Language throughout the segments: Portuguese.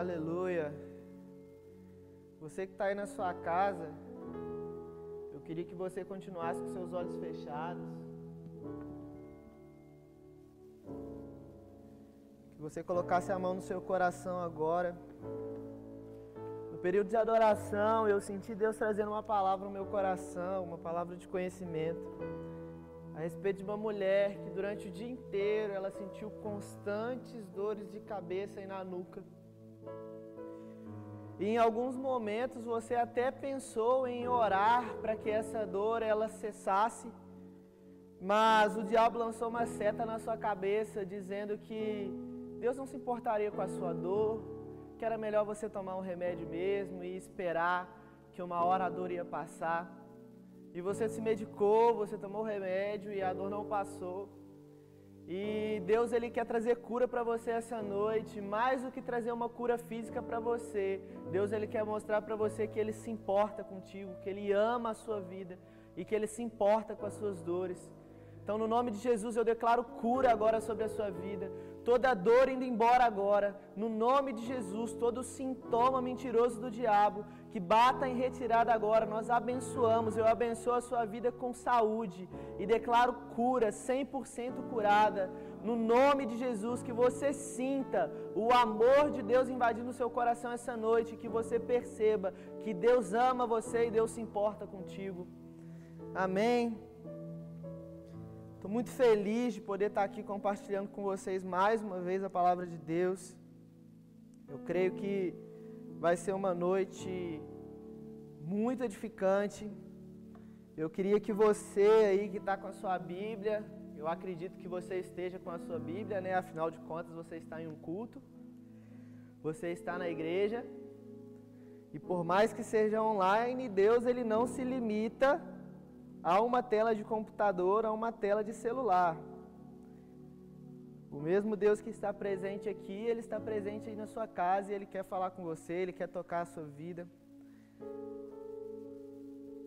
Aleluia. Você que está aí na sua casa, eu queria que você continuasse com seus olhos fechados. Que você colocasse a mão no seu coração agora. No período de adoração, eu senti Deus trazendo uma palavra no meu coração, uma palavra de conhecimento a respeito de uma mulher que durante o dia inteiro ela sentiu constantes dores de cabeça e na nuca. E em alguns momentos você até pensou em orar para que essa dor ela cessasse, mas o diabo lançou uma seta na sua cabeça dizendo que Deus não se importaria com a sua dor, que era melhor você tomar um remédio mesmo e esperar que uma hora a dor ia passar. E você se medicou, você tomou remédio e a dor não passou. E Deus ele quer trazer cura para você essa noite, mais do que trazer uma cura física para você. Deus ele quer mostrar para você que ele se importa contigo, que ele ama a sua vida e que ele se importa com as suas dores. Então, no nome de Jesus, eu declaro cura agora sobre a sua vida. Toda dor indo embora agora. No nome de Jesus, todo sintoma mentiroso do diabo que bata em retirada agora, nós abençoamos. Eu abençoo a sua vida com saúde e declaro cura, 100% curada. No nome de Jesus, que você sinta o amor de Deus invadindo o seu coração essa noite, que você perceba que Deus ama você e Deus se importa contigo. Amém. Estou muito feliz de poder estar aqui compartilhando com vocês mais uma vez a palavra de Deus. Eu creio que vai ser uma noite muito edificante. Eu queria que você aí que está com a sua Bíblia, eu acredito que você esteja com a sua Bíblia, né? Afinal de contas, você está em um culto, você está na igreja. E por mais que seja online, Deus ele não se limita a uma tela de computador, a uma tela de celular. O mesmo Deus que está presente aqui, Ele está presente aí na sua casa e Ele quer falar com você, Ele quer tocar a sua vida.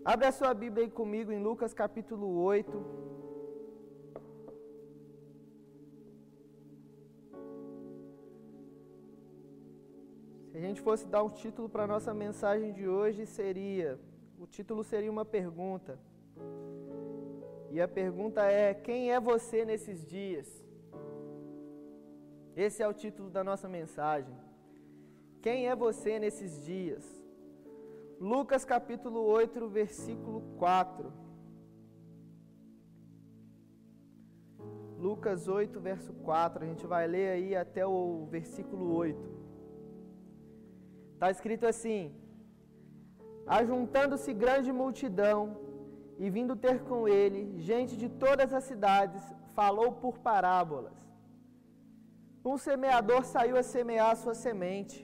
Abre a sua Bíblia aí comigo em Lucas capítulo 8. Se a gente fosse dar um título para a nossa mensagem de hoje, seria: o título seria uma pergunta. E a pergunta é: quem é você nesses dias? Esse é o título da nossa mensagem. Quem é você nesses dias? Lucas capítulo 8, versículo 4. Lucas 8, verso 4. A gente vai ler aí até o versículo 8. Está escrito assim: Ajuntando-se grande multidão, e vindo ter com ele gente de todas as cidades, falou por parábolas. Um semeador saiu a semear a sua semente.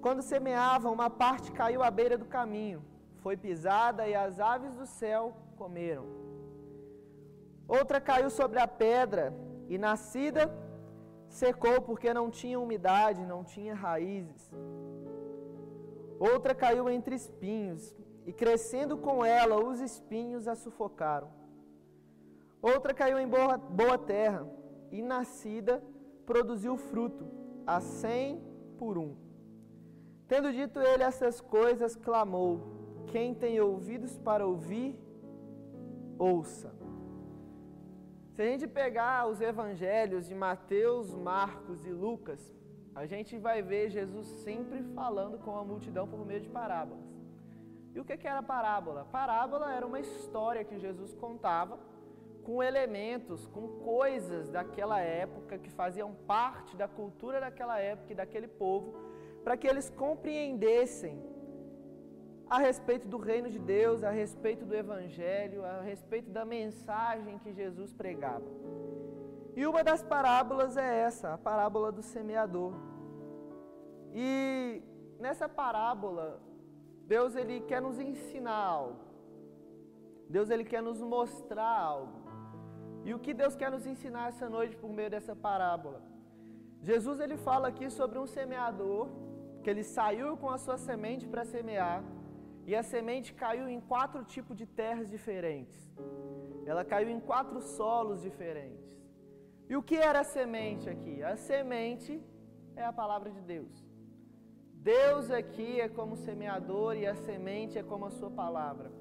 Quando semeava, uma parte caiu à beira do caminho, foi pisada e as aves do céu comeram. Outra caiu sobre a pedra e, nascida, secou porque não tinha umidade, não tinha raízes. Outra caiu entre espinhos e crescendo com ela os espinhos a sufocaram. Outra caiu em boa, boa terra e nascida produziu fruto, a cem por um. Tendo dito ele essas coisas, clamou: Quem tem ouvidos para ouvir, ouça. Se a gente pegar os evangelhos de Mateus, Marcos e Lucas, a gente vai ver Jesus sempre falando com a multidão por meio de parábolas. E o que era parábola? Parábola era uma história que Jesus contava com elementos, com coisas daquela época que faziam parte da cultura daquela época e daquele povo, para que eles compreendessem a respeito do reino de Deus, a respeito do evangelho, a respeito da mensagem que Jesus pregava. E uma das parábolas é essa, a parábola do semeador. E nessa parábola, Deus ele quer nos ensinar algo. Deus ele quer nos mostrar algo. E o que Deus quer nos ensinar essa noite por meio dessa parábola? Jesus ele fala aqui sobre um semeador que ele saiu com a sua semente para semear e a semente caiu em quatro tipos de terras diferentes. Ela caiu em quatro solos diferentes. E o que era a semente aqui? A semente é a palavra de Deus. Deus aqui é como semeador e a semente é como a sua palavra.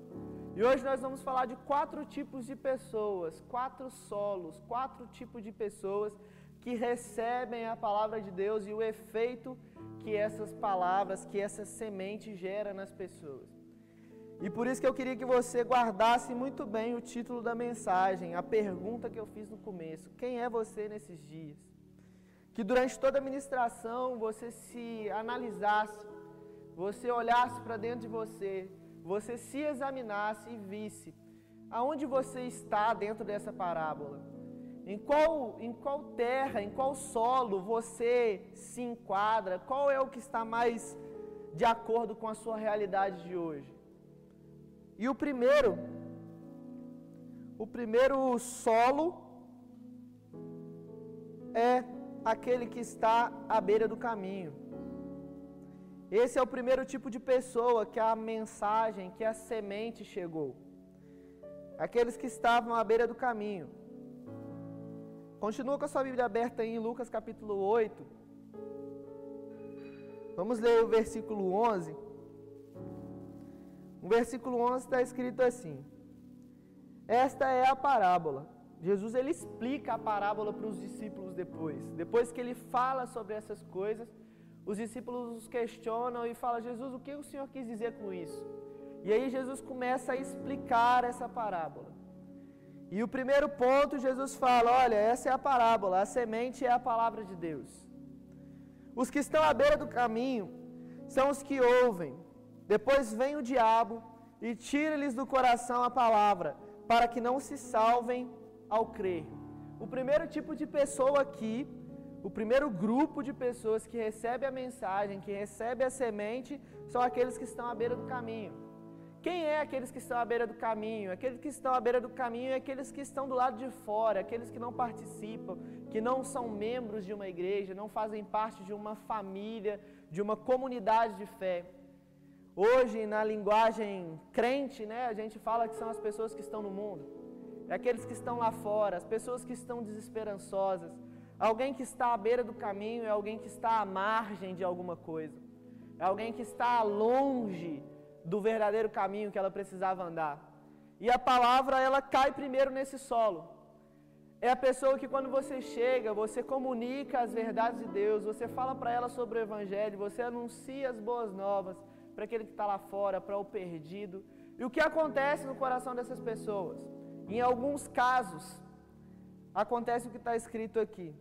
E hoje nós vamos falar de quatro tipos de pessoas, quatro solos, quatro tipos de pessoas que recebem a palavra de Deus e o efeito que essas palavras, que essa semente gera nas pessoas. E por isso que eu queria que você guardasse muito bem o título da mensagem, a pergunta que eu fiz no começo: quem é você nesses dias? Que durante toda a ministração você se analisasse, você olhasse para dentro de você, você se examinasse e visse aonde você está dentro dessa parábola. Em qual, em qual terra, em qual solo você se enquadra? Qual é o que está mais de acordo com a sua realidade de hoje? E o primeiro, o primeiro solo é aquele que está à beira do caminho. Esse é o primeiro tipo de pessoa que a mensagem, que a semente chegou. Aqueles que estavam à beira do caminho. Continua com a sua Bíblia aberta aí em Lucas capítulo 8. Vamos ler o versículo 11. No versículo 11 está escrito assim: Esta é a parábola. Jesus ele explica a parábola para os discípulos depois. Depois que ele fala sobre essas coisas, os discípulos os questionam e falam: Jesus, o que o Senhor quis dizer com isso? E aí Jesus começa a explicar essa parábola. E o primeiro ponto, Jesus fala: Olha, essa é a parábola, a semente é a palavra de Deus. Os que estão à beira do caminho são os que ouvem, depois vem o diabo e tira-lhes do coração a palavra, para que não se salvem ao crer. O primeiro tipo de pessoa aqui, o primeiro grupo de pessoas que recebe a mensagem, que recebe a semente, são aqueles que estão à beira do caminho. Quem é aqueles que estão à beira do caminho? Aqueles que estão à beira do caminho é aqueles que estão do lado de fora, aqueles que não participam, que não são membros de uma igreja, não fazem parte de uma família, de uma comunidade de fé. Hoje, na linguagem crente, né, a gente fala que são as pessoas que estão no mundo. Aqueles que estão lá fora, as pessoas que estão desesperançosas. Alguém que está à beira do caminho é alguém que está à margem de alguma coisa. É alguém que está longe do verdadeiro caminho que ela precisava andar. E a palavra, ela cai primeiro nesse solo. É a pessoa que quando você chega, você comunica as verdades de Deus, você fala para ela sobre o Evangelho, você anuncia as boas novas, para aquele que está lá fora, para o perdido. E o que acontece no coração dessas pessoas? Em alguns casos, acontece o que está escrito aqui.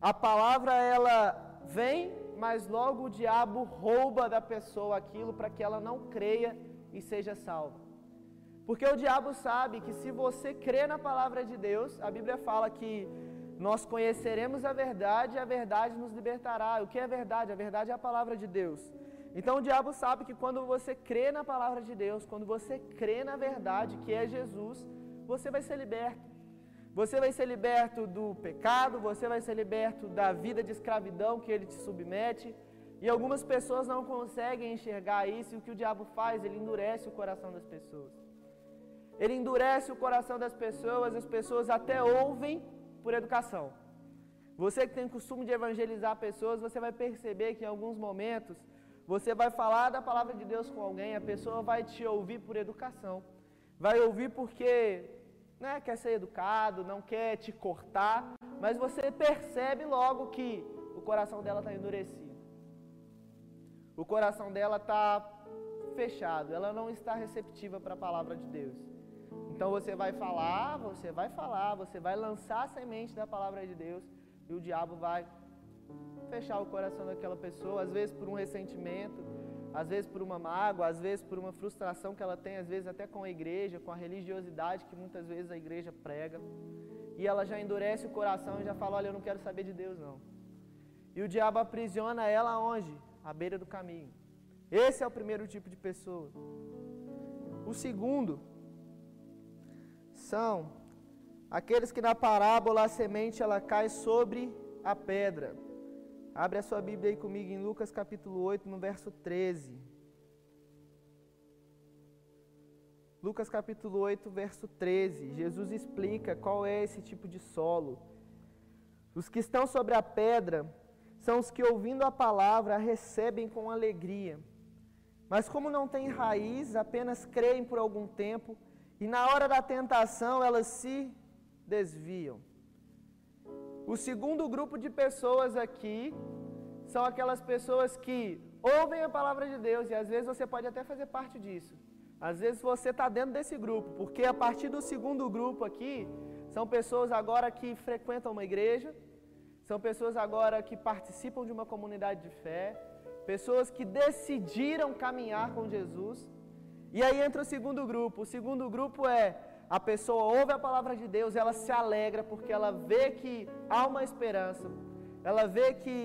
A palavra ela vem, mas logo o diabo rouba da pessoa aquilo para que ela não creia e seja salva. Porque o diabo sabe que se você crê na palavra de Deus, a Bíblia fala que nós conheceremos a verdade e a verdade nos libertará. O que é verdade? A verdade é a palavra de Deus. Então o diabo sabe que quando você crê na palavra de Deus, quando você crê na verdade que é Jesus, você vai ser liberto. Você vai ser liberto do pecado, você vai ser liberto da vida de escravidão que ele te submete. E algumas pessoas não conseguem enxergar isso, e o que o diabo faz? Ele endurece o coração das pessoas. Ele endurece o coração das pessoas, as pessoas até ouvem por educação. Você que tem o costume de evangelizar pessoas, você vai perceber que em alguns momentos você vai falar da palavra de Deus com alguém, a pessoa vai te ouvir por educação. Vai ouvir porque né, quer ser educado, não quer te cortar, mas você percebe logo que o coração dela está endurecido. O coração dela está fechado, ela não está receptiva para a palavra de Deus. Então você vai falar, você vai falar, você vai lançar a semente da palavra de Deus e o diabo vai fechar o coração daquela pessoa, às vezes por um ressentimento, às vezes por uma mágoa, às vezes por uma frustração que ela tem, às vezes até com a igreja, com a religiosidade que muitas vezes a igreja prega. E ela já endurece o coração e já fala: Olha, eu não quero saber de Deus, não. E o diabo aprisiona ela onde? À beira do caminho. Esse é o primeiro tipo de pessoa. O segundo são aqueles que na parábola a semente ela cai sobre a pedra. Abre a sua Bíblia aí comigo em Lucas capítulo 8, no verso 13. Lucas capítulo 8, verso 13. Jesus explica qual é esse tipo de solo. Os que estão sobre a pedra são os que, ouvindo a palavra, a recebem com alegria. Mas, como não têm raiz, apenas creem por algum tempo e, na hora da tentação, elas se desviam. O segundo grupo de pessoas aqui são aquelas pessoas que ouvem a palavra de Deus e às vezes você pode até fazer parte disso. Às vezes você está dentro desse grupo, porque a partir do segundo grupo aqui, são pessoas agora que frequentam uma igreja, são pessoas agora que participam de uma comunidade de fé, pessoas que decidiram caminhar com Jesus. E aí entra o segundo grupo. O segundo grupo é a pessoa ouve a palavra de Deus, ela se alegra porque ela vê que há uma esperança, ela vê que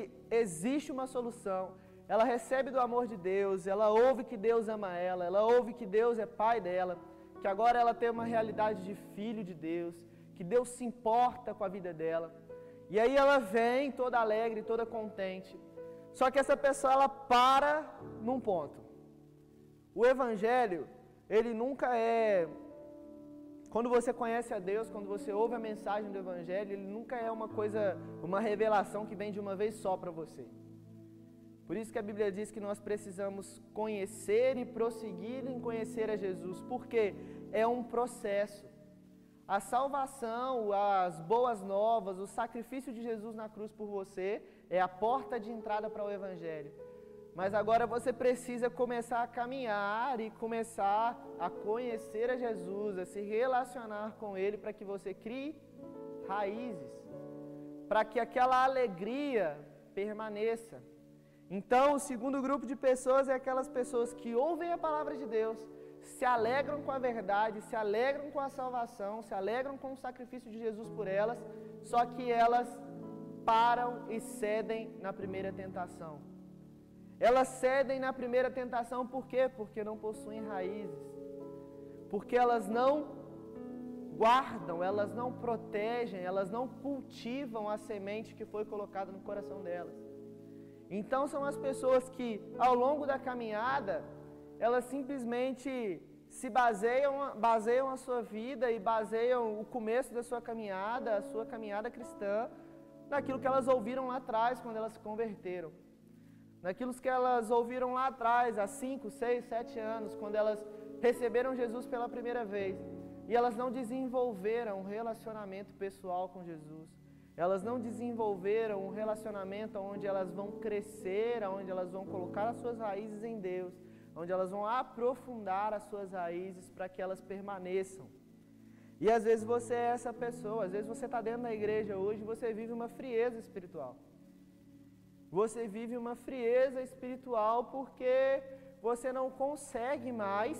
existe uma solução, ela recebe do amor de Deus, ela ouve que Deus ama ela, ela ouve que Deus é pai dela, que agora ela tem uma realidade de filho de Deus, que Deus se importa com a vida dela. E aí ela vem toda alegre, toda contente. Só que essa pessoa ela para num ponto. O evangelho, ele nunca é quando você conhece a Deus, quando você ouve a mensagem do evangelho, ele nunca é uma coisa, uma revelação que vem de uma vez só para você. Por isso que a Bíblia diz que nós precisamos conhecer e prosseguir em conhecer a Jesus, porque é um processo. A salvação, as boas novas, o sacrifício de Jesus na cruz por você é a porta de entrada para o Evangelho. Mas agora você precisa começar a caminhar e começar a conhecer a Jesus, a se relacionar com Ele para que você crie raízes, para que aquela alegria permaneça. Então, o segundo grupo de pessoas é aquelas pessoas que ouvem a palavra de Deus, se alegram com a verdade, se alegram com a salvação, se alegram com o sacrifício de Jesus por elas, só que elas param e cedem na primeira tentação. Elas cedem na primeira tentação por quê? Porque não possuem raízes. Porque elas não guardam, elas não protegem, elas não cultivam a semente que foi colocada no coração delas. Então são as pessoas que, ao longo da caminhada, elas simplesmente se baseiam, baseiam a sua vida e baseiam o começo da sua caminhada, a sua caminhada cristã, naquilo que elas ouviram lá atrás quando elas se converteram. Naquilo que elas ouviram lá atrás, há 5, 6, 7 anos, quando elas receberam Jesus pela primeira vez. E elas não desenvolveram um relacionamento pessoal com Jesus. Elas não desenvolveram um relacionamento onde elas vão crescer, onde elas vão colocar as suas raízes em Deus, onde elas vão aprofundar as suas raízes para que elas permaneçam. E às vezes você é essa pessoa, às vezes você está dentro da igreja hoje e você vive uma frieza espiritual. Você vive uma frieza espiritual porque você não consegue mais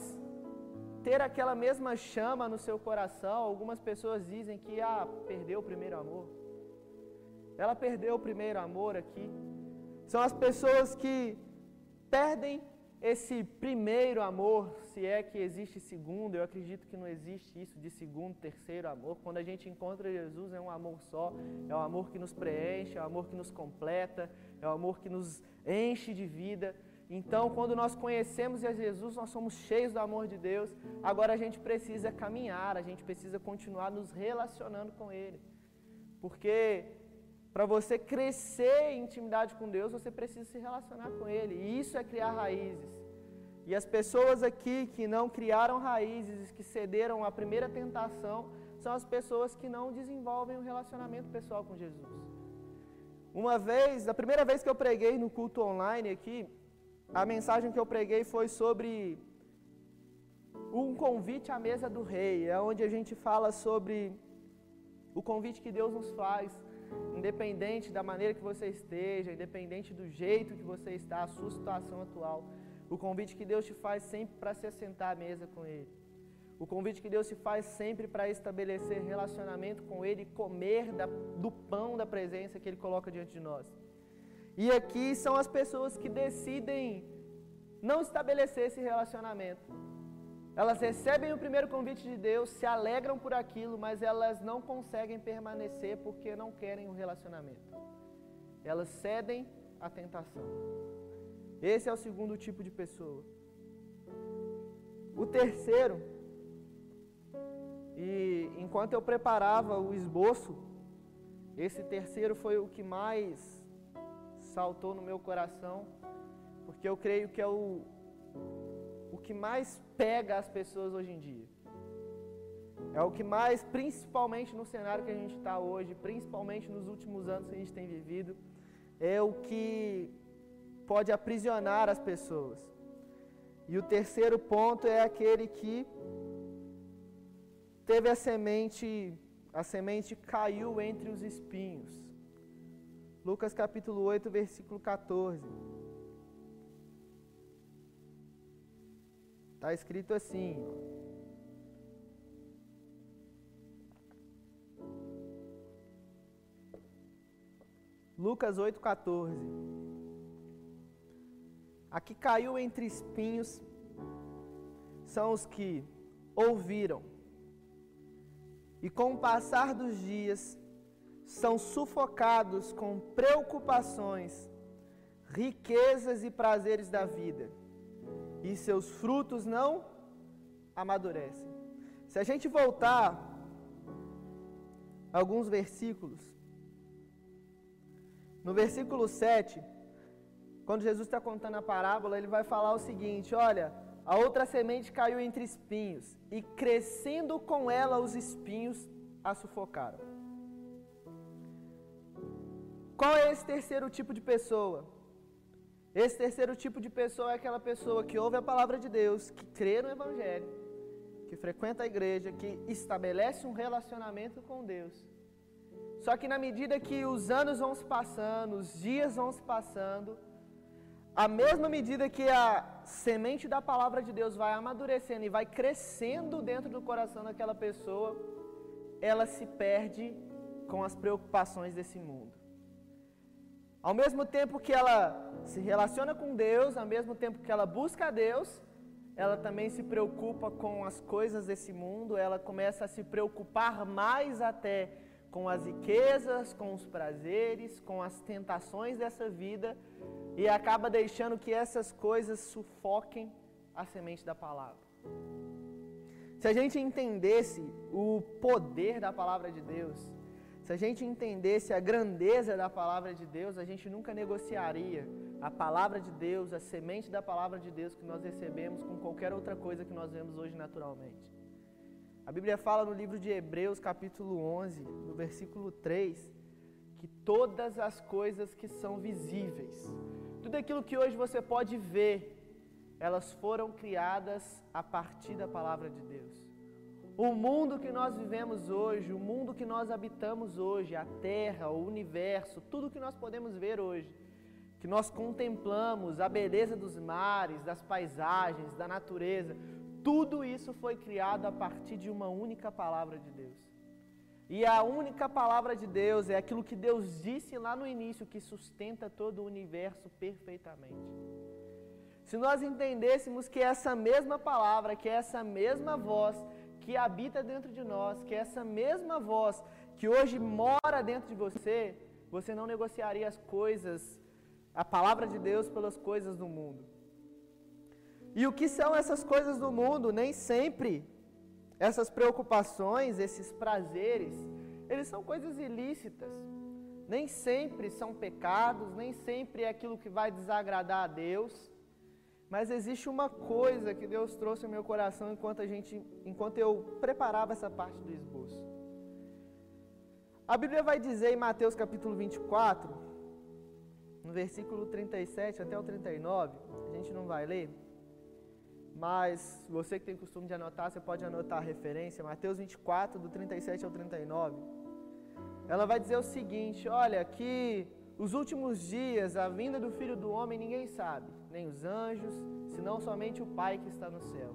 ter aquela mesma chama no seu coração. Algumas pessoas dizem que ah, perdeu o primeiro amor. Ela perdeu o primeiro amor aqui. São as pessoas que perdem esse primeiro amor, se é que existe segundo, eu acredito que não existe isso de segundo, terceiro amor. Quando a gente encontra Jesus é um amor só, é o um amor que nos preenche, é o um amor que nos completa, é o um amor que nos enche de vida. Então, quando nós conhecemos a Jesus, nós somos cheios do amor de Deus. Agora a gente precisa caminhar, a gente precisa continuar nos relacionando com Ele. Porque para você crescer em intimidade com Deus, você precisa se relacionar com Ele. E isso é criar raízes. E as pessoas aqui que não criaram raízes, que cederam à primeira tentação, são as pessoas que não desenvolvem um relacionamento pessoal com Jesus. Uma vez, a primeira vez que eu preguei no culto online aqui, a mensagem que eu preguei foi sobre um convite à mesa do rei, é onde a gente fala sobre o convite que Deus nos faz independente da maneira que você esteja, independente do jeito que você está, a sua situação atual, o convite que Deus te faz sempre para se assentar à mesa com Ele. O convite que Deus te faz sempre para estabelecer relacionamento com Ele e comer da, do pão da presença que Ele coloca diante de nós. E aqui são as pessoas que decidem não estabelecer esse relacionamento. Elas recebem o primeiro convite de Deus, se alegram por aquilo, mas elas não conseguem permanecer porque não querem o um relacionamento. Elas cedem à tentação. Esse é o segundo tipo de pessoa. O terceiro, e enquanto eu preparava o esboço, esse terceiro foi o que mais saltou no meu coração, porque eu creio que é o, o que mais pega as pessoas hoje em dia. É o que mais, principalmente no cenário que a gente está hoje, principalmente nos últimos anos que a gente tem vivido, é o que pode aprisionar as pessoas. E o terceiro ponto é aquele que teve a semente, a semente caiu entre os espinhos. Lucas capítulo 8, versículo 14. Está escrito assim: Lucas 8,14. A que caiu entre espinhos são os que ouviram, e com o passar dos dias são sufocados com preocupações, riquezas e prazeres da vida, e seus frutos não amadurecem. Se a gente voltar alguns versículos, no versículo 7, quando Jesus está contando a parábola, ele vai falar o seguinte: olha, a outra semente caiu entre espinhos, e crescendo com ela os espinhos a sufocaram. Qual é esse terceiro tipo de pessoa? Esse terceiro tipo de pessoa é aquela pessoa que ouve a palavra de Deus, que crê no Evangelho, que frequenta a igreja, que estabelece um relacionamento com Deus só que na medida que os anos vão se passando, os dias vão se passando, a mesma medida que a semente da palavra de Deus vai amadurecendo e vai crescendo dentro do coração daquela pessoa, ela se perde com as preocupações desse mundo. Ao mesmo tempo que ela se relaciona com Deus, ao mesmo tempo que ela busca a Deus, ela também se preocupa com as coisas desse mundo, ela começa a se preocupar mais até com as riquezas, com os prazeres, com as tentações dessa vida e acaba deixando que essas coisas sufoquem a semente da palavra. Se a gente entendesse o poder da palavra de Deus, se a gente entendesse a grandeza da palavra de Deus, a gente nunca negociaria a palavra de Deus, a semente da palavra de Deus que nós recebemos com qualquer outra coisa que nós vemos hoje naturalmente. A Bíblia fala no livro de Hebreus, capítulo 11, no versículo 3, que todas as coisas que são visíveis, tudo aquilo que hoje você pode ver, elas foram criadas a partir da palavra de Deus. O mundo que nós vivemos hoje, o mundo que nós habitamos hoje, a terra, o universo, tudo que nós podemos ver hoje, que nós contemplamos, a beleza dos mares, das paisagens, da natureza, tudo isso foi criado a partir de uma única palavra de Deus. E a única palavra de Deus é aquilo que Deus disse lá no início, que sustenta todo o universo perfeitamente. Se nós entendêssemos que essa mesma palavra, que essa mesma voz que habita dentro de nós, que essa mesma voz que hoje mora dentro de você, você não negociaria as coisas, a palavra de Deus pelas coisas do mundo. E o que são essas coisas do mundo? Nem sempre essas preocupações, esses prazeres, eles são coisas ilícitas. Nem sempre são pecados, nem sempre é aquilo que vai desagradar a Deus. Mas existe uma coisa que Deus trouxe ao meu coração enquanto a gente, enquanto eu preparava essa parte do esboço. A Bíblia vai dizer em Mateus capítulo 24, no versículo 37 até o 39, a gente não vai ler, mas você que tem costume de anotar, você pode anotar a referência, Mateus 24, do 37 ao 39. Ela vai dizer o seguinte: olha, que os últimos dias, a vinda do filho do homem, ninguém sabe, nem os anjos, senão somente o Pai que está no céu.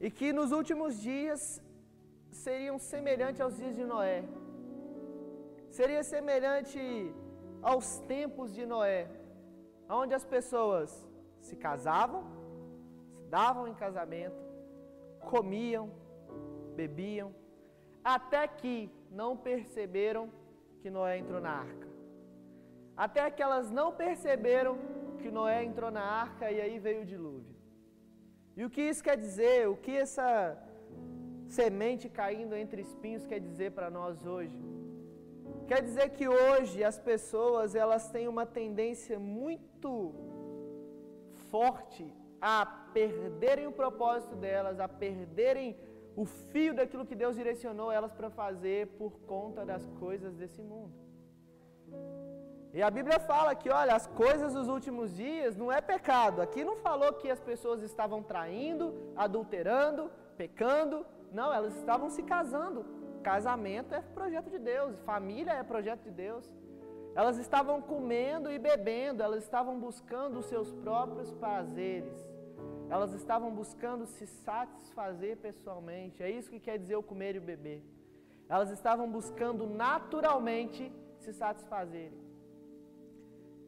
E que nos últimos dias seriam semelhantes aos dias de Noé. Seria semelhante aos tempos de Noé, onde as pessoas se casavam, davam em casamento, comiam, bebiam, até que não perceberam que Noé entrou na arca. Até que elas não perceberam que Noé entrou na arca e aí veio o dilúvio. E o que isso quer dizer? O que essa semente caindo entre espinhos quer dizer para nós hoje? Quer dizer que hoje as pessoas elas têm uma tendência muito forte a perderem o propósito delas, a perderem o fio daquilo que Deus direcionou elas para fazer por conta das coisas desse mundo. E a Bíblia fala que, olha, as coisas dos últimos dias não é pecado. Aqui não falou que as pessoas estavam traindo, adulterando, pecando. Não, elas estavam se casando. Casamento é projeto de Deus, família é projeto de Deus. Elas estavam comendo e bebendo, elas estavam buscando os seus próprios prazeres. Elas estavam buscando se satisfazer pessoalmente. É isso que quer dizer o comer e o beber. Elas estavam buscando naturalmente se satisfazerem.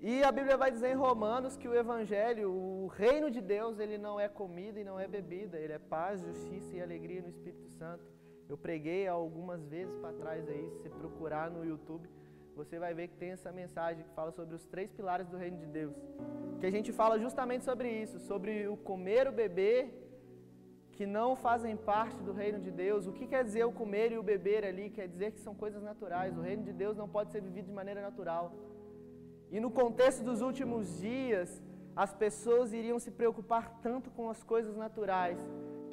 E a Bíblia vai dizer em Romanos que o Evangelho, o reino de Deus, ele não é comida e não é bebida, ele é paz, justiça e alegria no Espírito Santo. Eu preguei algumas vezes para trás aí, se você procurar no YouTube, você vai ver que tem essa mensagem que fala sobre os três pilares do reino de Deus. Que a gente fala justamente sobre isso, sobre o comer, o beber, que não fazem parte do reino de Deus. O que quer dizer o comer e o beber ali? Quer dizer que são coisas naturais. O reino de Deus não pode ser vivido de maneira natural. E no contexto dos últimos dias, as pessoas iriam se preocupar tanto com as coisas naturais,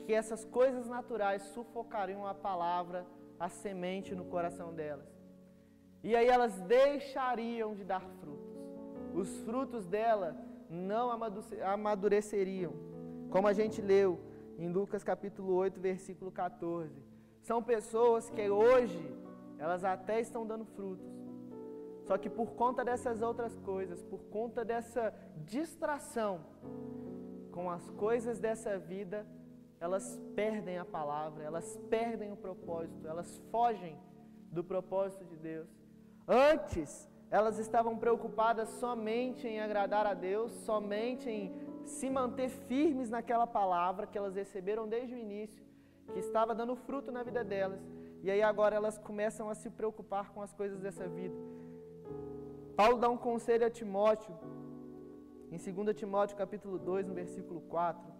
que essas coisas naturais sufocariam a palavra, a semente no coração delas. E aí elas deixariam de dar frutos. Os frutos dela não amadureceriam. Como a gente leu em Lucas capítulo 8, versículo 14. São pessoas que hoje elas até estão dando frutos, só que por conta dessas outras coisas, por conta dessa distração com as coisas dessa vida, elas perdem a palavra, elas perdem o propósito, elas fogem do propósito de Deus. Antes, elas estavam preocupadas somente em agradar a Deus, somente em se manter firmes naquela palavra que elas receberam desde o início, que estava dando fruto na vida delas. E aí agora elas começam a se preocupar com as coisas dessa vida. Paulo dá um conselho a Timóteo, em 2 Timóteo capítulo 2, no versículo 4,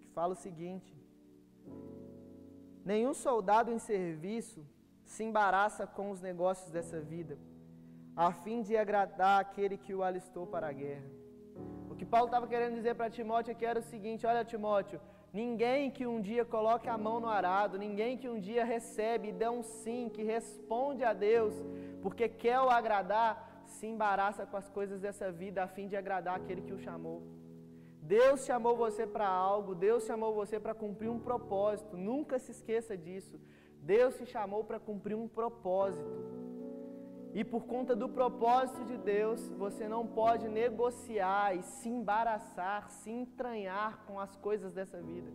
que fala o seguinte: Nenhum soldado em serviço se embaraça com os negócios dessa vida, a fim de agradar aquele que o alistou para a guerra. O que Paulo estava querendo dizer para Timóteo aqui era o seguinte: olha, Timóteo, ninguém que um dia coloque a mão no arado, ninguém que um dia recebe e dá um sim, que responde a Deus, porque quer o agradar, se embaraça com as coisas dessa vida a fim de agradar aquele que o chamou. Deus chamou você para algo, Deus chamou você para cumprir um propósito, nunca se esqueça disso. Deus te chamou para cumprir um propósito. E por conta do propósito de Deus, você não pode negociar e se embaraçar, se entranhar com as coisas dessa vida.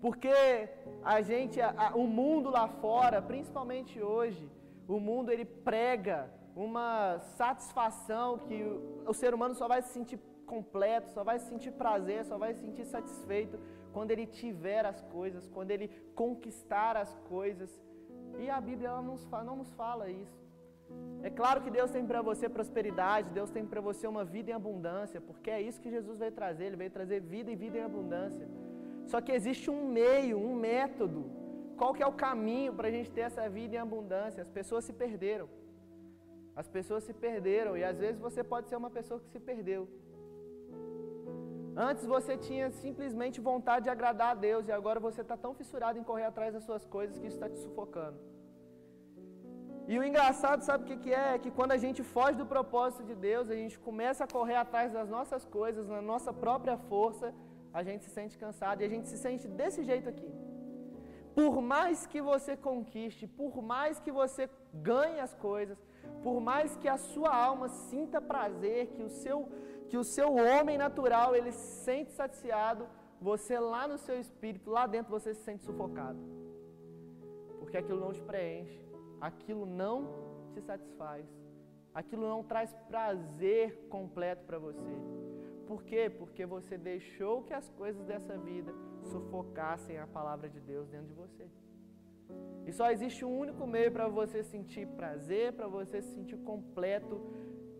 Porque a gente, a, o mundo lá fora, principalmente hoje, o mundo ele prega uma satisfação que o, o ser humano só vai se sentir completo, só vai sentir prazer, só vai se sentir satisfeito quando ele tiver as coisas, quando ele conquistar as coisas. E a Bíblia ela não, não nos fala isso. É claro que Deus tem para você prosperidade, Deus tem para você uma vida em abundância, porque é isso que Jesus veio trazer, Ele veio trazer vida e vida em abundância. Só que existe um meio, um método qual que é o caminho para a gente ter essa vida em abundância? As pessoas se perderam. As pessoas se perderam e às vezes você pode ser uma pessoa que se perdeu. Antes você tinha simplesmente vontade de agradar a Deus e agora você está tão fissurado em correr atrás das suas coisas que isso está te sufocando. E o engraçado, sabe o que, que é? É que quando a gente foge do propósito de Deus, a gente começa a correr atrás das nossas coisas, na nossa própria força, a gente se sente cansado e a gente se sente desse jeito aqui. Por mais que você conquiste, por mais que você ganhe as coisas, por mais que a sua alma sinta prazer, que o seu, que o seu homem natural ele se sente saciado, você lá no seu espírito, lá dentro você se sente sufocado. Porque aquilo não te preenche, aquilo não te satisfaz, aquilo não traz prazer completo para você. Por quê? Porque você deixou que as coisas dessa vida sufocassem a palavra de Deus dentro de você. E só existe um único meio para você sentir prazer, para você se sentir completo,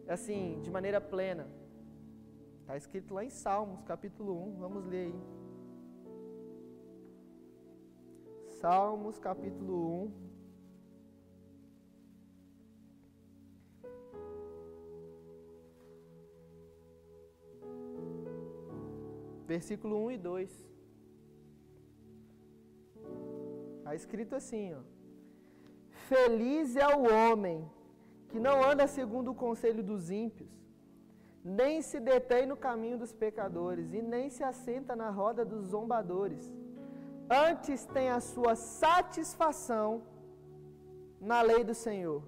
assim, de maneira plena. Está escrito lá em Salmos, capítulo 1, vamos ler aí. Salmos, capítulo 1. Versículo 1 e 2. Está escrito assim, ó. Feliz é o homem que não anda segundo o conselho dos ímpios, nem se detém no caminho dos pecadores, e nem se assenta na roda dos zombadores. Antes tem a sua satisfação na lei do Senhor,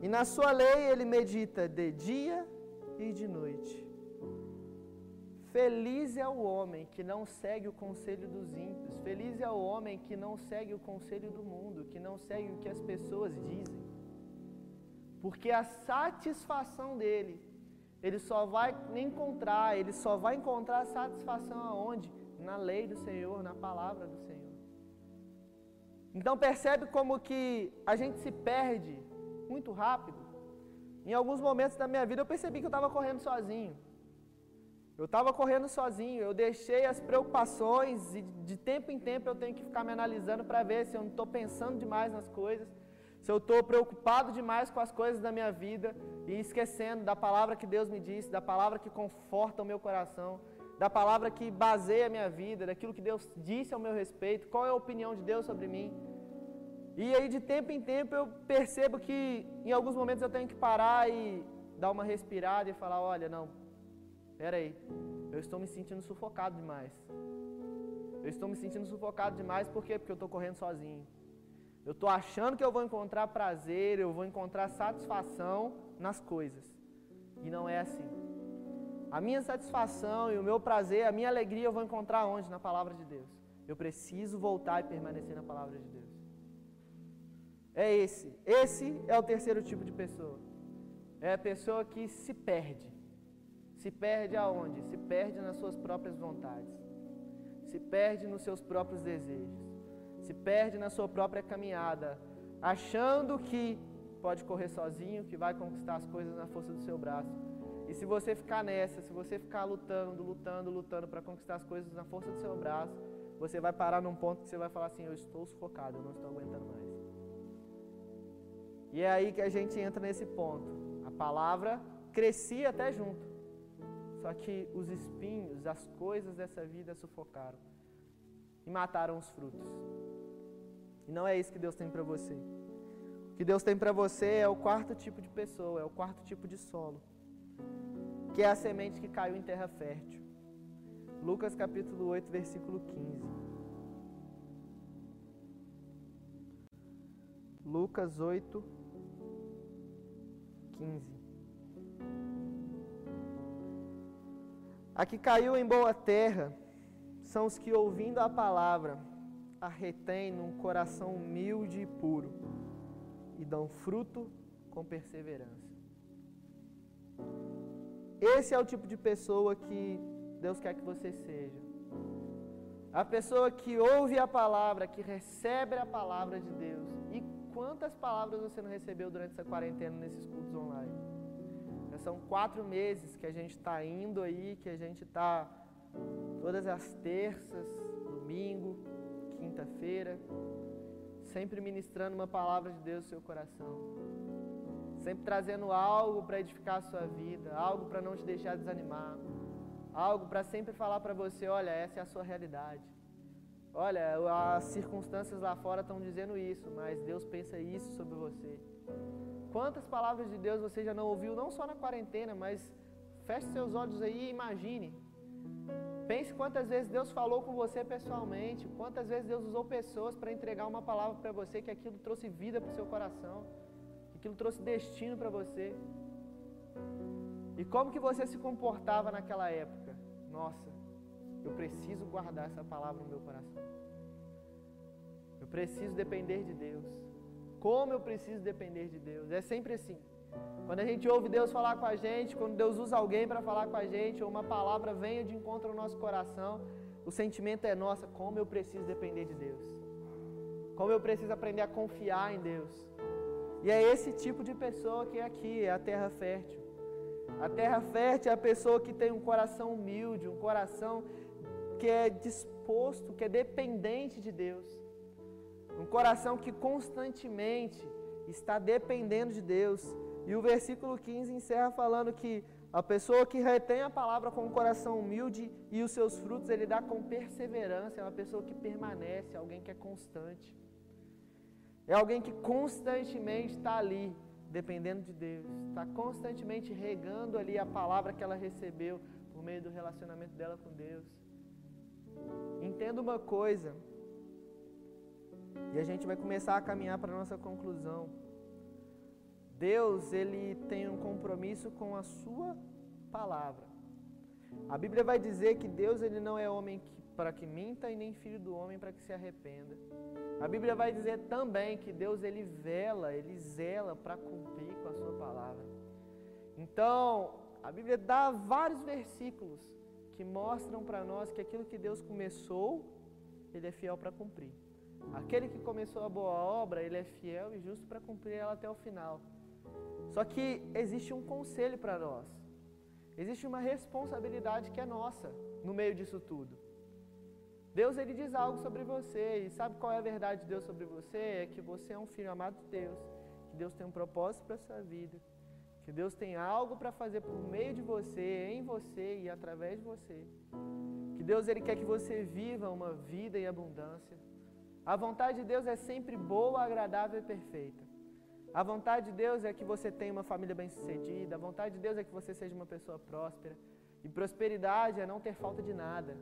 e na sua lei ele medita de dia e de noite. Feliz é o homem que não segue o conselho dos ímpios. Feliz é o homem que não segue o conselho do mundo, que não segue o que as pessoas dizem. Porque a satisfação dele, ele só vai encontrar, ele só vai encontrar satisfação aonde? Na lei do Senhor, na palavra do Senhor. Então percebe como que a gente se perde muito rápido. Em alguns momentos da minha vida eu percebi que eu estava correndo sozinho. Eu estava correndo sozinho, eu deixei as preocupações e de tempo em tempo eu tenho que ficar me analisando para ver se eu não estou pensando demais nas coisas, se eu estou preocupado demais com as coisas da minha vida e esquecendo da palavra que Deus me disse, da palavra que conforta o meu coração, da palavra que baseia a minha vida, daquilo que Deus disse ao meu respeito, qual é a opinião de Deus sobre mim. E aí de tempo em tempo eu percebo que em alguns momentos eu tenho que parar e dar uma respirada e falar, olha, não, Espera aí, eu estou me sentindo sufocado demais. Eu estou me sentindo sufocado demais por quê? Porque eu estou correndo sozinho. Eu estou achando que eu vou encontrar prazer, eu vou encontrar satisfação nas coisas. E não é assim. A minha satisfação e o meu prazer, a minha alegria eu vou encontrar onde? Na palavra de Deus. Eu preciso voltar e permanecer na palavra de Deus. É esse. Esse é o terceiro tipo de pessoa. É a pessoa que se perde. Se perde aonde? Se perde nas suas próprias vontades. Se perde nos seus próprios desejos. Se perde na sua própria caminhada, achando que pode correr sozinho, que vai conquistar as coisas na força do seu braço. E se você ficar nessa, se você ficar lutando, lutando, lutando para conquistar as coisas na força do seu braço, você vai parar num ponto que você vai falar assim: Eu estou sufocado, eu não estou aguentando mais. E é aí que a gente entra nesse ponto. A palavra crescia até junto. Só que os espinhos, as coisas dessa vida sufocaram e mataram os frutos. E não é isso que Deus tem para você. O que Deus tem para você é o quarto tipo de pessoa, é o quarto tipo de solo, que é a semente que caiu em terra fértil. Lucas capítulo 8, versículo 15. Lucas 8, 15. A que caiu em boa terra são os que, ouvindo a palavra, a retêm num coração humilde e puro e dão fruto com perseverança. Esse é o tipo de pessoa que Deus quer que você seja. A pessoa que ouve a palavra, que recebe a palavra de Deus. E quantas palavras você não recebeu durante essa quarentena nesses cultos online? São quatro meses que a gente está indo aí, que a gente está todas as terças, domingo, quinta-feira, sempre ministrando uma palavra de Deus no seu coração. Sempre trazendo algo para edificar a sua vida, algo para não te deixar desanimar, algo para sempre falar para você: olha, essa é a sua realidade. Olha, as circunstâncias lá fora estão dizendo isso, mas Deus pensa isso sobre você. Quantas palavras de Deus você já não ouviu, não só na quarentena, mas feche seus olhos aí e imagine. Pense quantas vezes Deus falou com você pessoalmente, quantas vezes Deus usou pessoas para entregar uma palavra para você, que aquilo trouxe vida para o seu coração, que aquilo trouxe destino para você. E como que você se comportava naquela época? Nossa, eu preciso guardar essa palavra no meu coração. Eu preciso depender de Deus. Como eu preciso depender de Deus. É sempre assim. Quando a gente ouve Deus falar com a gente, quando Deus usa alguém para falar com a gente, ou uma palavra venha de encontro ao nosso coração, o sentimento é: nossa, como eu preciso depender de Deus. Como eu preciso aprender a confiar em Deus. E é esse tipo de pessoa que é aqui, é a terra fértil. A terra fértil é a pessoa que tem um coração humilde, um coração que é disposto, que é dependente de Deus. Um coração que constantemente está dependendo de Deus. E o versículo 15 encerra falando que A pessoa que retém a palavra com um coração humilde e os seus frutos ele dá com perseverança, é uma pessoa que permanece, alguém que é constante. É alguém que constantemente está ali, dependendo de Deus, está constantemente regando ali a palavra que ela recebeu por meio do relacionamento dela com Deus. Entenda uma coisa, e a gente vai começar a caminhar para a nossa conclusão. Deus, ele tem um compromisso com a sua palavra. A Bíblia vai dizer que Deus ele não é homem para que minta e nem filho do homem para que se arrependa. A Bíblia vai dizer também que Deus ele vela, ele zela para cumprir com a sua palavra. Então, a Bíblia dá vários versículos que mostram para nós que aquilo que Deus começou, ele é fiel para cumprir. Aquele que começou a boa obra, ele é fiel e justo para cumprir ela até o final. Só que existe um conselho para nós. Existe uma responsabilidade que é nossa no meio disso tudo. Deus ele diz algo sobre você e sabe qual é a verdade de Deus sobre você? É que você é um filho amado de Deus, que Deus tem um propósito para sua vida, que Deus tem algo para fazer por meio de você, em você e através de você. Que Deus ele quer que você viva uma vida em abundância. A vontade de Deus é sempre boa, agradável e perfeita. A vontade de Deus é que você tenha uma família bem-sucedida. A vontade de Deus é que você seja uma pessoa próspera. E prosperidade é não ter falta de nada.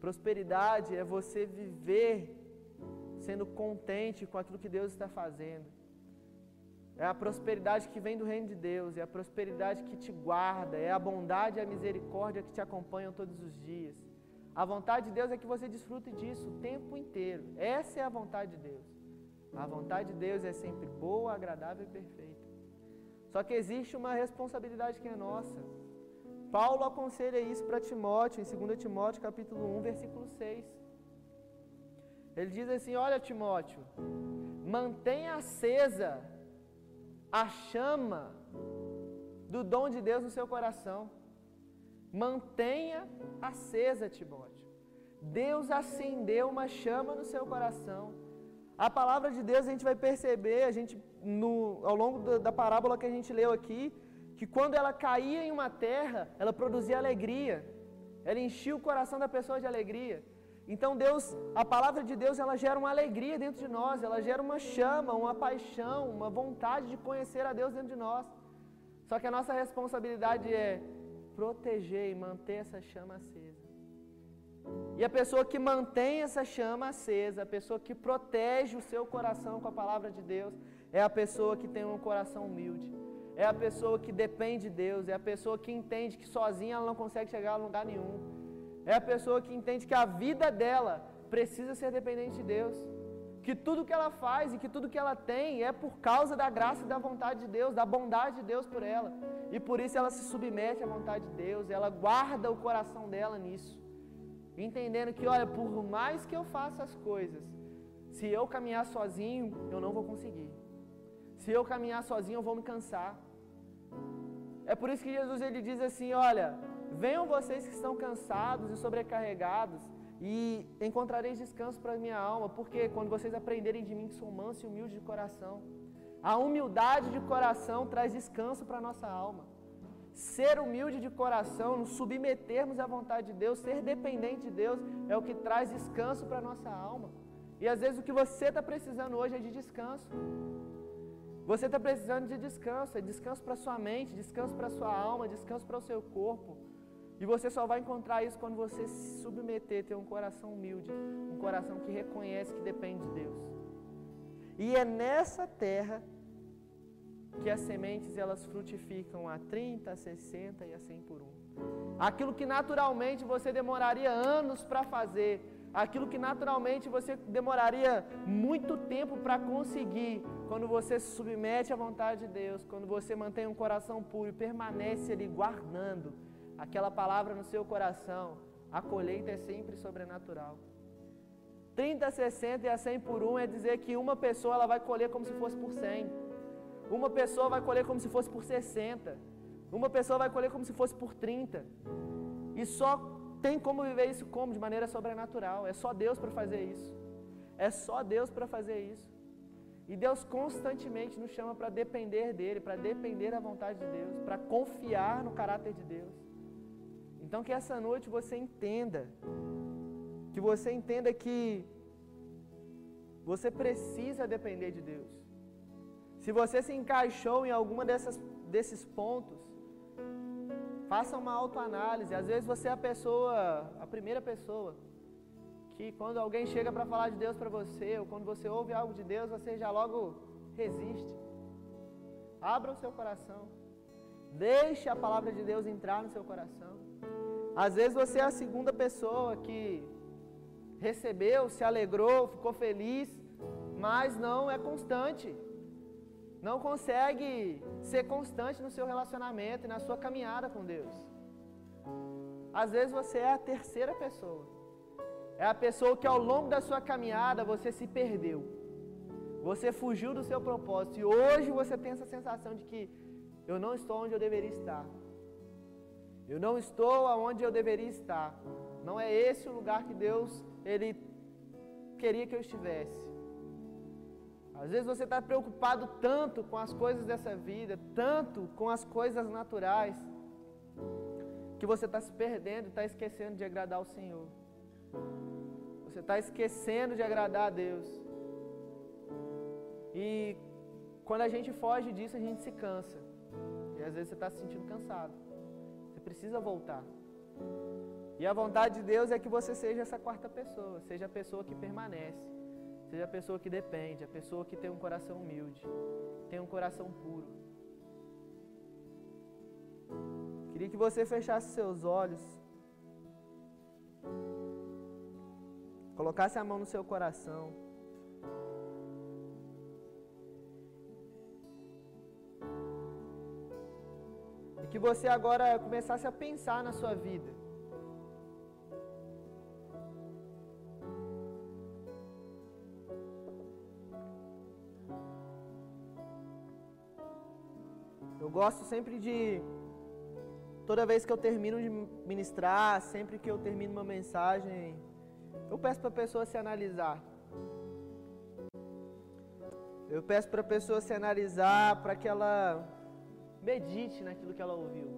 Prosperidade é você viver sendo contente com aquilo que Deus está fazendo. É a prosperidade que vem do reino de Deus, é a prosperidade que te guarda, é a bondade e a misericórdia que te acompanham todos os dias. A vontade de Deus é que você desfrute disso o tempo inteiro. Essa é a vontade de Deus. A vontade de Deus é sempre boa, agradável e perfeita. Só que existe uma responsabilidade que é nossa. Paulo aconselha isso para Timóteo, em 2 Timóteo, capítulo 1, versículo 6. Ele diz assim: Olha, Timóteo, mantenha acesa a chama do dom de Deus no seu coração. Mantenha acesa, Timóteo. Deus acendeu uma chama no seu coração. A palavra de Deus a gente vai perceber, a gente no, ao longo da, da parábola que a gente leu aqui, que quando ela caía em uma terra, ela produzia alegria. Ela enchia o coração da pessoa de alegria. Então Deus, a palavra de Deus, ela gera uma alegria dentro de nós, ela gera uma chama, uma paixão, uma vontade de conhecer a Deus dentro de nós. Só que a nossa responsabilidade é proteger e manter essa chama acesa. E a pessoa que mantém essa chama acesa, a pessoa que protege o seu coração com a palavra de Deus, é a pessoa que tem um coração humilde. É a pessoa que depende de Deus, é a pessoa que entende que sozinha ela não consegue chegar a lugar nenhum. É a pessoa que entende que a vida dela precisa ser dependente de Deus. Que tudo que ela faz e que tudo que ela tem é por causa da graça e da vontade de Deus, da bondade de Deus por ela. E por isso ela se submete à vontade de Deus, ela guarda o coração dela nisso. Entendendo que, olha, por mais que eu faça as coisas, se eu caminhar sozinho, eu não vou conseguir. Se eu caminhar sozinho, eu vou me cansar. É por isso que Jesus ele diz assim: olha, venham vocês que estão cansados e sobrecarregados, e encontrareis descanso para minha alma, porque quando vocês aprenderem de mim que sou manso e humilde de coração, a humildade de coração traz descanso para a nossa alma. Ser humilde de coração, nos submetermos à vontade de Deus, ser dependente de Deus, é o que traz descanso para a nossa alma. E às vezes o que você está precisando hoje é de descanso. Você está precisando de descanso, é descanso para sua mente, descanso para sua alma, descanso para o seu corpo. E você só vai encontrar isso quando você se submeter, ter um coração humilde, um coração que reconhece que depende de Deus. E é nessa terra que as sementes elas frutificam a 30, a 60 e a 100 por um. Aquilo que naturalmente você demoraria anos para fazer, aquilo que naturalmente você demoraria muito tempo para conseguir, quando você se submete à vontade de Deus, quando você mantém um coração puro e permanece ali guardando aquela palavra no seu coração, a colheita é sempre sobrenatural. 30, 60 e a 100 por 1 é dizer que uma pessoa ela vai colher como se fosse por 100. Uma pessoa vai colher como se fosse por 60. Uma pessoa vai colher como se fosse por 30. E só tem como viver isso como? De maneira sobrenatural. É só Deus para fazer isso. É só Deus para fazer isso. E Deus constantemente nos chama para depender dele, para depender da vontade de Deus, para confiar no caráter de Deus. Então que essa noite você entenda, que você entenda que você precisa depender de Deus. Se você se encaixou em alguma dessas, desses pontos, faça uma autoanálise. Às vezes você é a pessoa, a primeira pessoa, que quando alguém chega para falar de Deus para você, ou quando você ouve algo de Deus, você já logo resiste. Abra o seu coração. Deixe a palavra de Deus entrar no seu coração. Às vezes você é a segunda pessoa que recebeu, se alegrou, ficou feliz, mas não é constante. Não consegue ser constante no seu relacionamento e na sua caminhada com Deus. Às vezes você é a terceira pessoa. É a pessoa que ao longo da sua caminhada você se perdeu. Você fugiu do seu propósito e hoje você tem essa sensação de que eu não estou onde eu deveria estar. Eu não estou aonde eu deveria estar. Não é esse o lugar que Deus ele queria que eu estivesse. Às vezes você está preocupado tanto com as coisas dessa vida, tanto com as coisas naturais, que você está se perdendo está esquecendo de agradar o Senhor. Você está esquecendo de agradar a Deus. E quando a gente foge disso, a gente se cansa. E às vezes você está se sentindo cansado. Você precisa voltar. E a vontade de Deus é que você seja essa quarta pessoa, seja a pessoa que permanece, seja a pessoa que depende, a pessoa que tem um coração humilde, tem um coração puro. Queria que você fechasse seus olhos, colocasse a mão no seu coração. E que você agora começasse a pensar na sua vida. Gosto sempre de. Toda vez que eu termino de ministrar, sempre que eu termino uma mensagem, eu peço para a pessoa se analisar. Eu peço para a pessoa se analisar, para que ela medite naquilo que ela ouviu.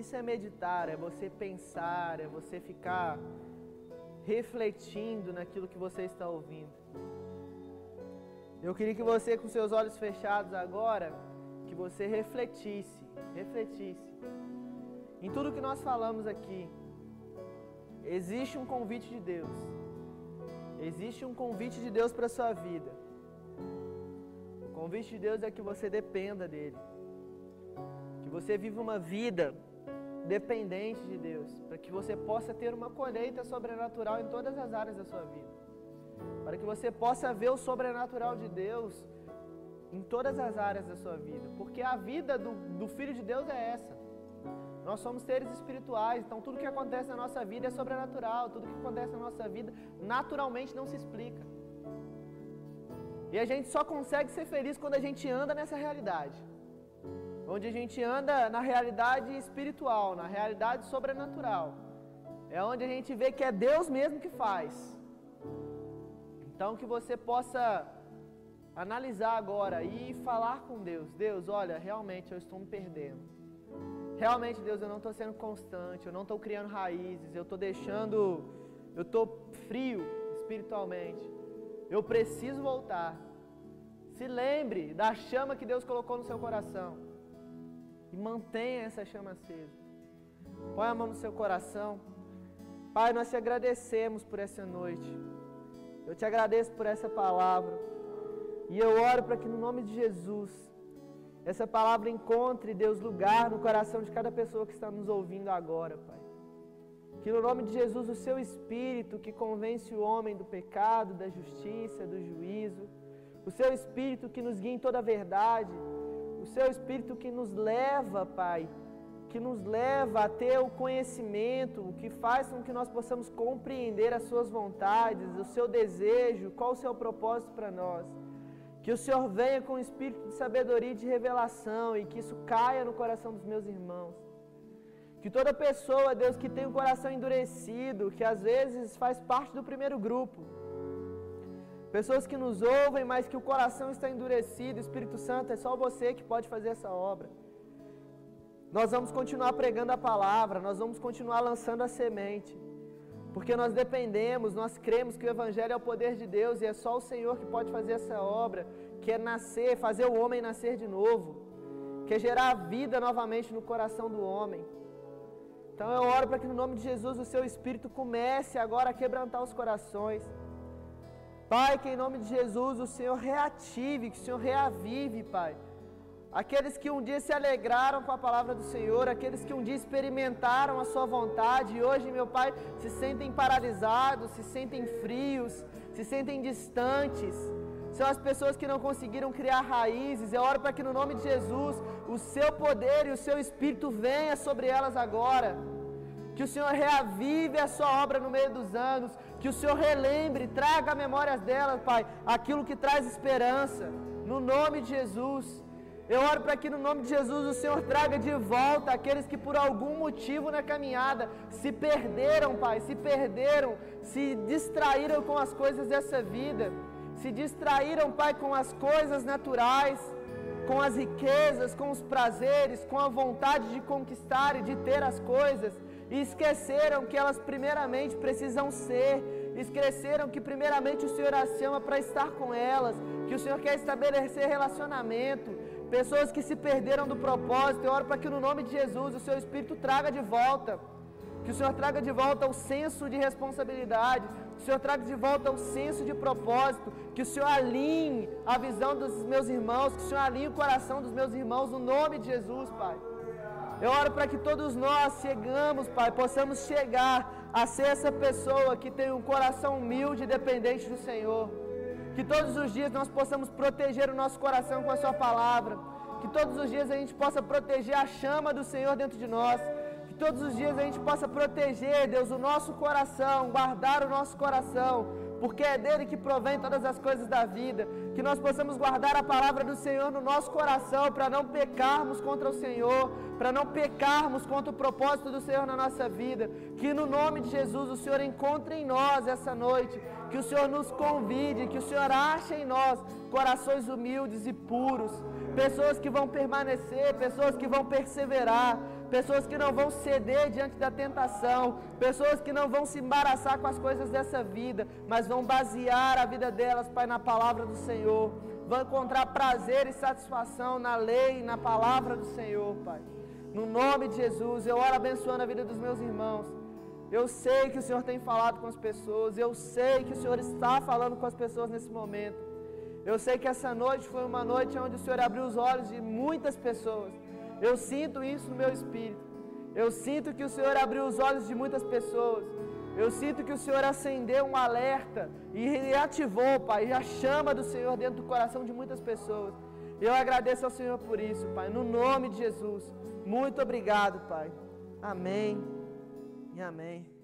Isso é meditar, é você pensar, é você ficar refletindo naquilo que você está ouvindo. Eu queria que você, com seus olhos fechados agora, que você refletisse, refletisse em tudo que nós falamos aqui. Existe um convite de Deus. Existe um convite de Deus para a sua vida. O convite de Deus é que você dependa dele. Que você viva uma vida dependente de Deus, para que você possa ter uma colheita sobrenatural em todas as áreas da sua vida para que você possa ver o sobrenatural de Deus em todas as áreas da sua vida, porque a vida do, do Filho de Deus é essa. Nós somos seres espirituais, então tudo que acontece na nossa vida é sobrenatural, tudo que acontece na nossa vida naturalmente não se explica. E a gente só consegue ser feliz quando a gente anda nessa realidade. Onde a gente anda na realidade espiritual, na realidade sobrenatural. É onde a gente vê que é Deus mesmo que faz. Então que você possa analisar agora e falar com Deus. Deus, olha, realmente eu estou me perdendo. Realmente, Deus, eu não estou sendo constante, eu não estou criando raízes, eu estou deixando, eu estou frio espiritualmente. Eu preciso voltar. Se lembre da chama que Deus colocou no seu coração e mantenha essa chama acesa. Põe a mão no seu coração. Pai, nós te agradecemos por essa noite. Eu te agradeço por essa palavra. E eu oro para que no nome de Jesus, essa palavra encontre, Deus, lugar no coração de cada pessoa que está nos ouvindo agora, Pai. Que no nome de Jesus, o seu Espírito que convence o homem do pecado, da justiça, do juízo, o seu Espírito que nos guia em toda a verdade, o seu Espírito que nos leva, Pai, que nos leva a ter o conhecimento, o que faz com que nós possamos compreender as suas vontades, o seu desejo, qual o seu propósito para nós. Que o Senhor venha com o espírito de sabedoria e de revelação e que isso caia no coração dos meus irmãos. Que toda pessoa, Deus, que tem o coração endurecido, que às vezes faz parte do primeiro grupo, Pessoas que nos ouvem, mas que o coração está endurecido. Espírito Santo, é só você que pode fazer essa obra. Nós vamos continuar pregando a palavra, nós vamos continuar lançando a semente. Porque nós dependemos, nós cremos que o Evangelho é o poder de Deus e é só o Senhor que pode fazer essa obra, que é nascer, fazer o homem nascer de novo, que é gerar vida novamente no coração do homem. Então eu oro para que no nome de Jesus o seu Espírito comece agora a quebrantar os corações. Pai, que em nome de Jesus o Senhor reative, que o Senhor reavive, Pai aqueles que um dia se alegraram com a palavra do Senhor, aqueles que um dia experimentaram a Sua vontade e hoje, meu Pai, se sentem paralisados, se sentem frios, se sentem distantes. São as pessoas que não conseguiram criar raízes. Eu oro para que no nome de Jesus o seu poder e o seu espírito venha sobre elas agora. Que o Senhor reavive a sua obra no meio dos anos. Que o Senhor relembre, traga memórias delas, Pai, aquilo que traz esperança. No nome de Jesus. Eu oro para que no nome de Jesus o Senhor traga de volta aqueles que por algum motivo na caminhada se perderam, Pai, se perderam, se distraíram com as coisas dessa vida, se distraíram, Pai, com as coisas naturais, com as riquezas, com os prazeres, com a vontade de conquistar e de ter as coisas, e esqueceram que elas primeiramente precisam ser, esqueceram que primeiramente o Senhor as chama para estar com elas, que o Senhor quer estabelecer relacionamento, pessoas que se perderam do propósito. Eu oro para que no nome de Jesus o seu Espírito traga de volta, que o Senhor traga de volta o senso de responsabilidade, que o Senhor traga de volta o senso de propósito, que o Senhor alinhe a visão dos meus irmãos, que o Senhor alinhe o coração dos meus irmãos, no nome de Jesus, Pai. Eu oro para que todos nós chegamos, Pai, possamos chegar a ser essa pessoa que tem um coração humilde e dependente do Senhor. Que todos os dias nós possamos proteger o nosso coração com a Sua palavra. Que todos os dias a gente possa proteger a chama do Senhor dentro de nós. Que todos os dias a gente possa proteger, Deus, o nosso coração, guardar o nosso coração porque é dele que provém todas as coisas da vida. Que nós possamos guardar a palavra do Senhor no nosso coração, para não pecarmos contra o Senhor, para não pecarmos contra o propósito do Senhor na nossa vida. Que no nome de Jesus o Senhor encontre em nós essa noite, que o Senhor nos convide, que o Senhor ache em nós corações humildes e puros, pessoas que vão permanecer, pessoas que vão perseverar, pessoas que não vão ceder diante da tentação, pessoas que não vão se embaraçar com as coisas dessa vida, mas vão basear a vida delas, Pai, na palavra do Senhor. Vão encontrar prazer e satisfação na lei na palavra do Senhor, Pai. No nome de Jesus, eu oro abençoando a vida dos meus irmãos. Eu sei que o Senhor tem falado com as pessoas, eu sei que o Senhor está falando com as pessoas nesse momento. Eu sei que essa noite foi uma noite onde o Senhor abriu os olhos de muitas pessoas. Eu sinto isso no meu espírito. Eu sinto que o Senhor abriu os olhos de muitas pessoas. Eu sinto que o Senhor acendeu um alerta e reativou, Pai, a chama do Senhor dentro do coração de muitas pessoas. Eu agradeço ao Senhor por isso, Pai, no nome de Jesus. Muito obrigado, Pai. Amém e amém.